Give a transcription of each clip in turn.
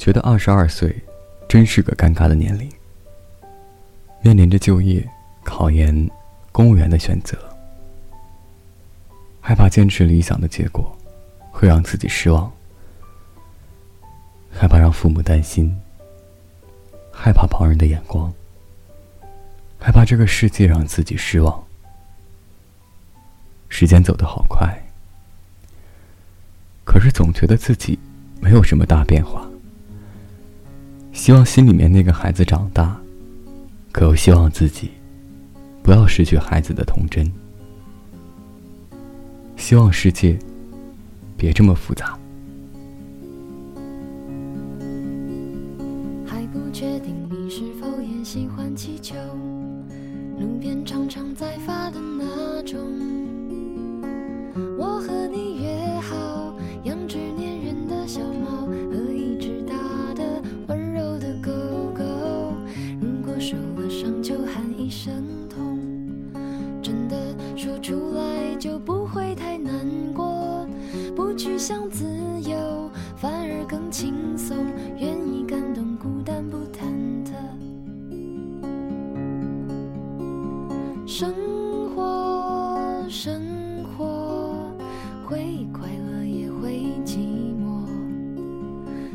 觉得二十二岁真是个尴尬的年龄，面临着就业、考研、公务员的选择，害怕坚持理想的结果会让自己失望，害怕让父母担心，害怕旁人的眼光，害怕这个世界让自己失望。时间走得好快，可是总觉得自己没有什么大变化。希望心里面那个孩子长大，可又希望自己不要失去孩子的童真。希望世界别这么复杂。还不确定你是否也喜欢气球，路边常常在发的那种。我和想自由，反而更轻松，愿意感动，孤单不忐忑。生活，生活，会快乐也会寂寞。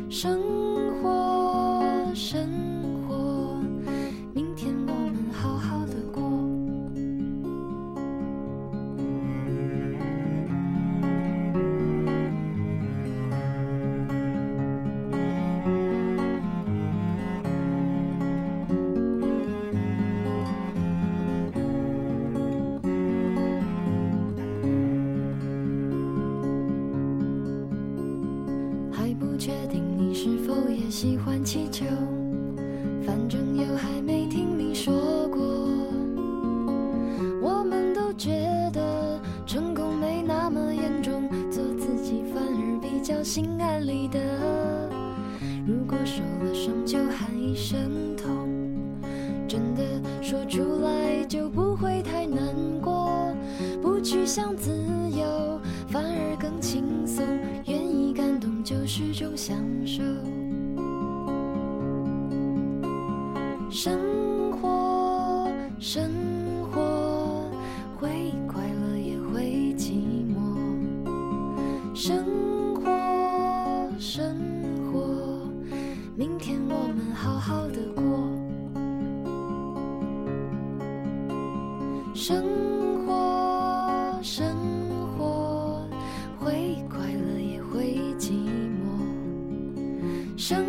生活，生你是否也喜欢气球，反正又还没听你说过。我们都觉得成功没那么严重，做自己反而比较心安理得。如果受了伤就喊一声痛，真的说出来就不会太难过。不去想自由，反而更轻松。愿意感动就是种享受。生活，生活，会快乐也会寂寞。生活，生活，明天我们好好的过。生活，生活，会快乐也会寂寞。生